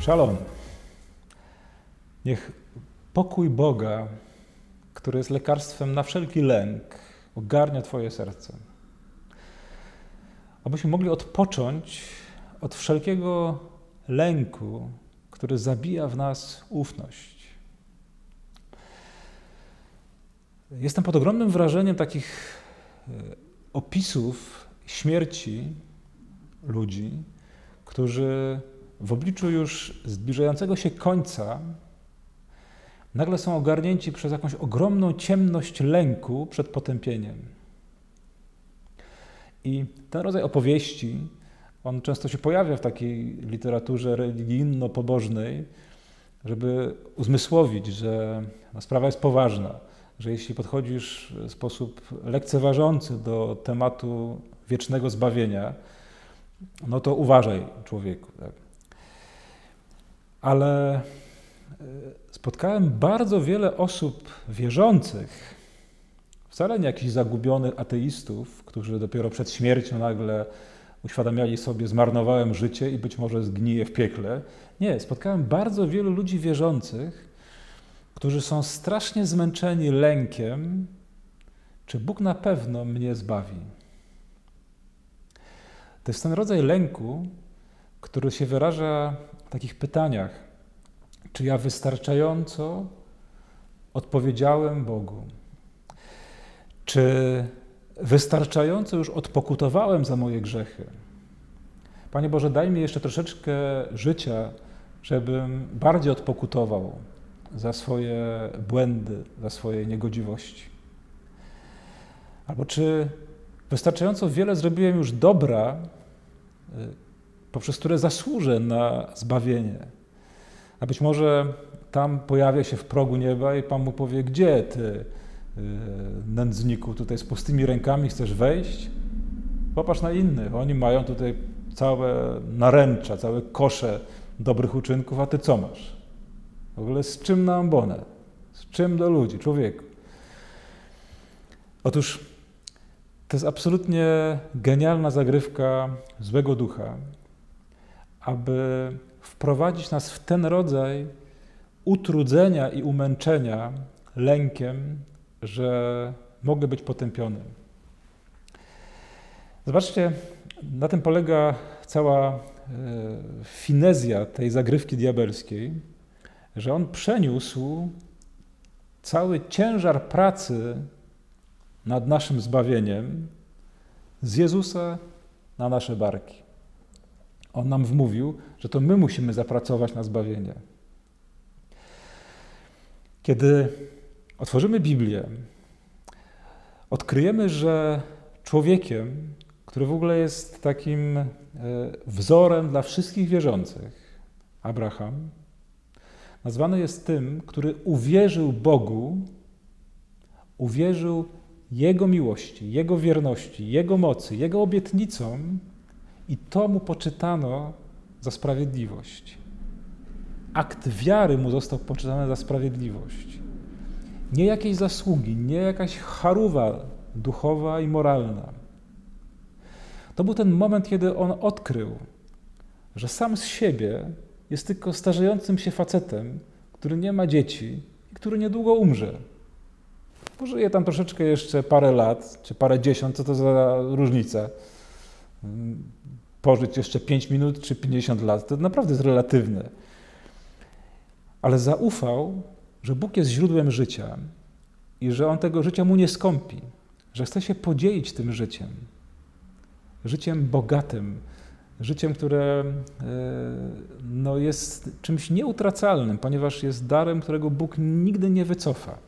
Szalom. Niech pokój Boga, który jest lekarstwem na wszelki lęk, ogarnia Twoje serce. Abyśmy mogli odpocząć od wszelkiego lęku, który zabija w nas ufność. Jestem pod ogromnym wrażeniem takich e, opisów śmierci ludzi, którzy w obliczu już zbliżającego się końca nagle są ogarnięci przez jakąś ogromną ciemność lęku przed potępieniem. I ten rodzaj opowieści, on często się pojawia w takiej literaturze religijno-pobożnej, żeby uzmysłowić, że no, sprawa jest poważna, że jeśli podchodzisz w sposób lekceważący do tematu wiecznego zbawienia, no to uważaj, człowieku. Tak? Ale e, spotkałem bardzo wiele osób wierzących, wcale nie jakichś zagubionych ateistów, którzy dopiero przed śmiercią nagle uświadamiali sobie, zmarnowałem życie i być może zgniję w piekle. Nie, spotkałem bardzo wielu ludzi wierzących, którzy są strasznie zmęczeni lękiem, czy Bóg na pewno mnie zbawi. To jest ten rodzaj lęku, który się wyraża takich pytaniach. Czy ja wystarczająco odpowiedziałem Bogu? Czy wystarczająco już odpokutowałem za moje grzechy? Panie Boże, daj mi jeszcze troszeczkę życia, żebym bardziej odpokutował za swoje błędy, za swoje niegodziwości. Albo czy wystarczająco wiele zrobiłem już dobra, y, poprzez które zasłużę na zbawienie. A być może tam pojawia się w progu nieba i Pan mu powie, gdzie ty, y, nędzniku, tutaj z pustymi rękami chcesz wejść? Popatrz na innych, oni mają tutaj całe naręcza, całe kosze dobrych uczynków, a ty co masz? W ogóle z czym na ambonę? Z czym do ludzi, człowieku? Otóż to jest absolutnie genialna zagrywka złego ducha, aby wprowadzić nas w ten rodzaj utrudzenia i umęczenia lękiem, że mogę być potępiony. Zobaczcie, na tym polega cała e, finezja tej zagrywki diabelskiej, że on przeniósł cały ciężar pracy nad naszym zbawieniem z Jezusa na nasze barki. On nam wmówił, że to my musimy zapracować na zbawienie. Kiedy otworzymy Biblię, odkryjemy, że człowiekiem, który w ogóle jest takim e, wzorem dla wszystkich wierzących, Abraham, nazwany jest tym, który uwierzył Bogu, uwierzył jego miłości, Jego wierności, Jego mocy, Jego obietnicom i to mu poczytano za sprawiedliwość. Akt wiary mu został poczytany za sprawiedliwość. Nie jakieś zasługi, nie jakaś charuwa duchowa i moralna. To był ten moment, kiedy on odkrył, że sam z siebie jest tylko starzejącym się facetem, który nie ma dzieci i który niedługo umrze. Pożyje tam troszeczkę jeszcze parę lat, czy parę dziesiąt, co to za różnica. Pożyć jeszcze 5 minut czy 50 lat, to naprawdę jest relatywne. Ale zaufał, że Bóg jest źródłem życia i że On tego życia mu nie skąpi, że chce się podzielić tym życiem. Życiem bogatym, życiem, które e, no, jest czymś nieutracalnym, ponieważ jest darem, którego Bóg nigdy nie wycofa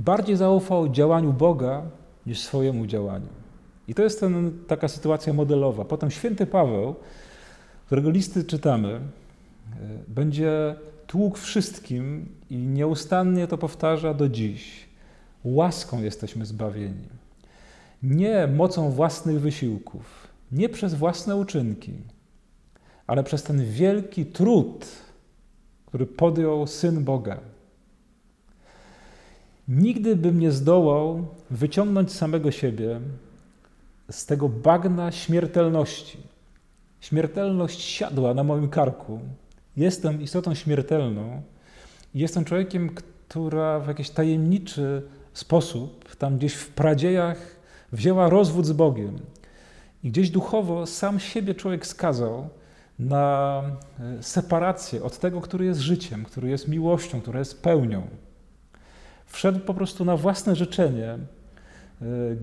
bardziej zaufał działaniu Boga niż swojemu działaniu. I to jest ten, taka sytuacja modelowa. Potem święty Paweł, którego listy czytamy, e, będzie tłukł wszystkim i nieustannie to powtarza do dziś. Łaską jesteśmy zbawieni. Nie mocą własnych wysiłków, nie przez własne uczynki, ale przez ten wielki trud, który podjął Syn Boga Nigdy bym nie zdołał wyciągnąć samego siebie z tego bagna śmiertelności, Śmiertelność siadła na moim karku. Jestem istotą śmiertelną jestem człowiekiem, która w jakiś tajemniczy sposób, tam gdzieś w pradziejach, wzięła rozwód z Bogiem. I gdzieś duchowo sam siebie człowiek skazał na e, separację od tego, który jest życiem, który jest miłością, który jest pełnią. Wszedł po prostu na własne życzenie,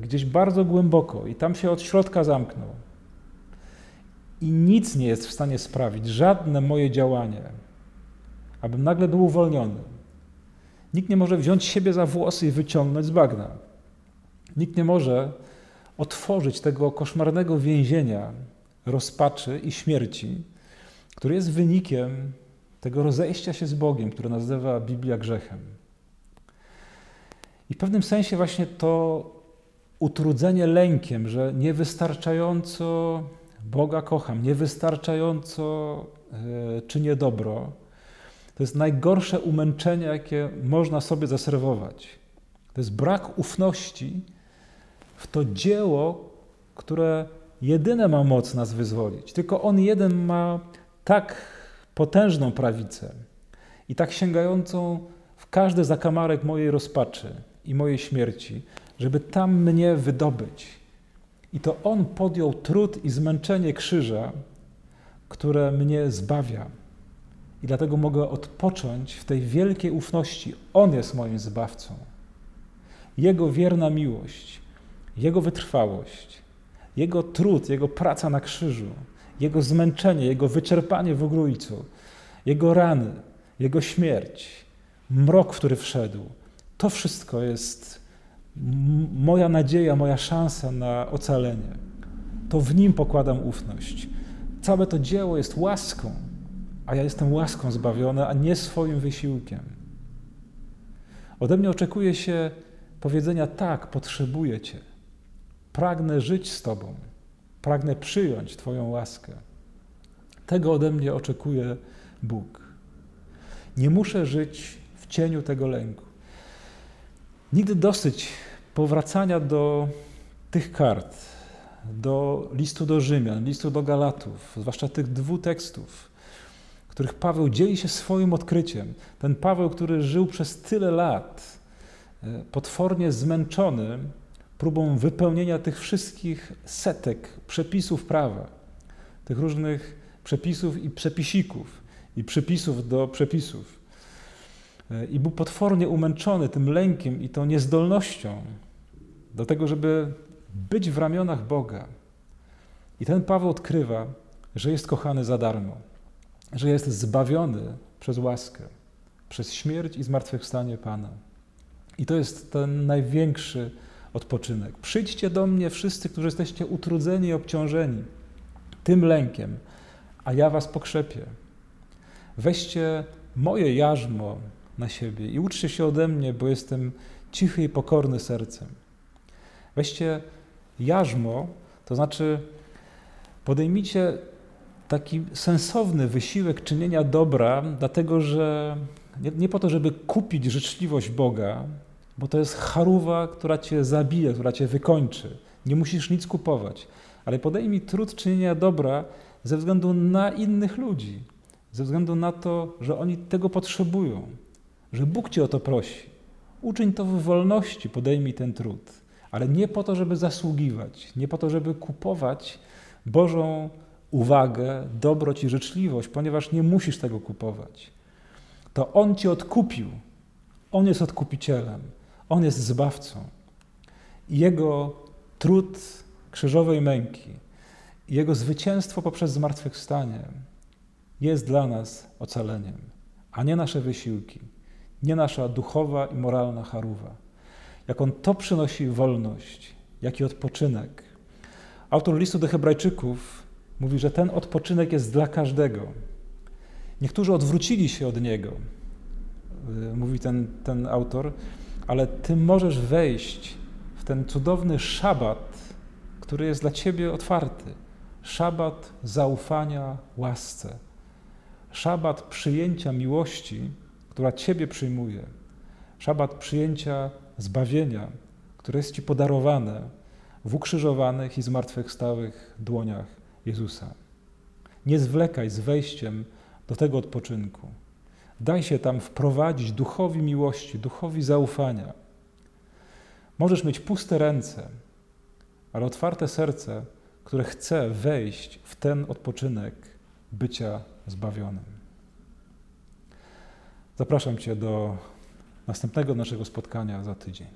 gdzieś bardzo głęboko i tam się od środka zamknął. I nic nie jest w stanie sprawić, żadne moje działanie, abym nagle był uwolniony. Nikt nie może wziąć siebie za włosy i wyciągnąć z bagna. Nikt nie może otworzyć tego koszmarnego więzienia rozpaczy i śmierci, który jest wynikiem tego rozejścia się z Bogiem, które nazywa Biblia grzechem. I w pewnym sensie właśnie to utrudzenie lękiem, że niewystarczająco Boga kocham, niewystarczająco e, czynię dobro, to jest najgorsze umęczenie, jakie można sobie zaserwować. To jest brak ufności w to dzieło, które jedyne ma moc nas wyzwolić. Tylko On jeden ma tak potężną prawicę i tak sięgającą w każdy zakamarek mojej rozpaczy i mojej śmierci, żeby tam mnie wydobyć. I to On podjął trud i zmęczenie krzyża, które mnie zbawia. I dlatego mogę odpocząć w tej wielkiej ufności. On jest moim zbawcą. Jego wierna miłość, Jego wytrwałość, Jego trud, Jego praca na krzyżu, Jego zmęczenie, Jego wyczerpanie w ogrójcu, Jego rany, Jego śmierć, mrok, w który wszedł. To wszystko jest moja nadzieja, moja szansa na ocalenie. To w Nim pokładam ufność. Całe to dzieło jest łaską a ja jestem łaską zbawiony, a nie swoim wysiłkiem. Ode mnie oczekuje się powiedzenia: tak, potrzebuję Cię. Pragnę żyć z Tobą. Pragnę przyjąć Twoją łaskę. Tego ode mnie oczekuje Bóg. Nie muszę żyć w cieniu tego lęku. Nigdy dosyć powracania do tych kart, do listu do Rzymian, listu do Galatów, zwłaszcza tych dwóch tekstów, których Paweł dzieli się swoim odkryciem. Ten Paweł, który żył przez tyle lat, e, potwornie zmęczony próbą wypełnienia tych wszystkich setek przepisów prawa, tych różnych przepisów i przepisików, i przypisów do przepisów. E, I był potwornie umęczony tym lękiem i tą niezdolnością do tego, żeby być w ramionach Boga. I ten Paweł odkrywa, że jest kochany za darmo że jest zbawiony przez łaskę, przez śmierć i zmartwychwstanie Pana. I to jest ten największy odpoczynek. Przyjdźcie do mnie wszyscy, którzy jesteście utrudzeni i obciążeni tym lękiem, a ja was pokrzepię. Weźcie moje jarzmo na siebie i uczcie się ode mnie, bo jestem cichy i pokorny sercem. Weźcie jarzmo, to znaczy podejmijcie taki sensowny wysiłek czynienia dobra, dlatego że nie, nie, po to, żeby kupić życzliwość Boga, bo to jest charuwa, która cię zabije, która cię wykończy. Nie musisz nic kupować, ale podejmij trud czynienia dobra ze względu na innych ludzi, ze względu na to, że oni tego potrzebują, że Bóg cię o to prosi. Uczyń to w wolności, podejmij ten trud, ale nie po to, żeby zasługiwać, nie po to, żeby kupować Bożą uwagę, dobroć i życzliwość, ponieważ nie musisz tego kupować. To On cię odkupił. On jest odkupicielem. On jest zbawcą. Jego trud krzyżowej męki, Jego zwycięstwo poprzez zmartwychwstanie jest dla nas ocaleniem, a nie nasze wysiłki, nie nasza duchowa i moralna charuwa. Jak On to przynosi wolność, jaki odpoczynek. Autor listu do Hebrajczyków Mówi, że ten odpoczynek jest dla każdego. Niektórzy odwrócili się od niego, y, mówi ten, ten autor, ale ty możesz wejść w ten cudowny szabat, który jest dla ciebie otwarty. Szabat zaufania łasce. Szabat przyjęcia miłości, która ciebie przyjmuje. Szabat przyjęcia zbawienia, które jest ci podarowane w ukrzyżowanych i zmartwychwstałych dłoniach Jezusa. Nie zwlekaj z wejściem do tego odpoczynku. Daj się tam wprowadzić duchowi miłości, duchowi zaufania. Możesz mieć puste ręce, ale otwarte serce, które chce wejść w ten odpoczynek bycia zbawionym. Zapraszam Cię do następnego naszego spotkania za tydzień.